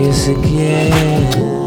que se quiere.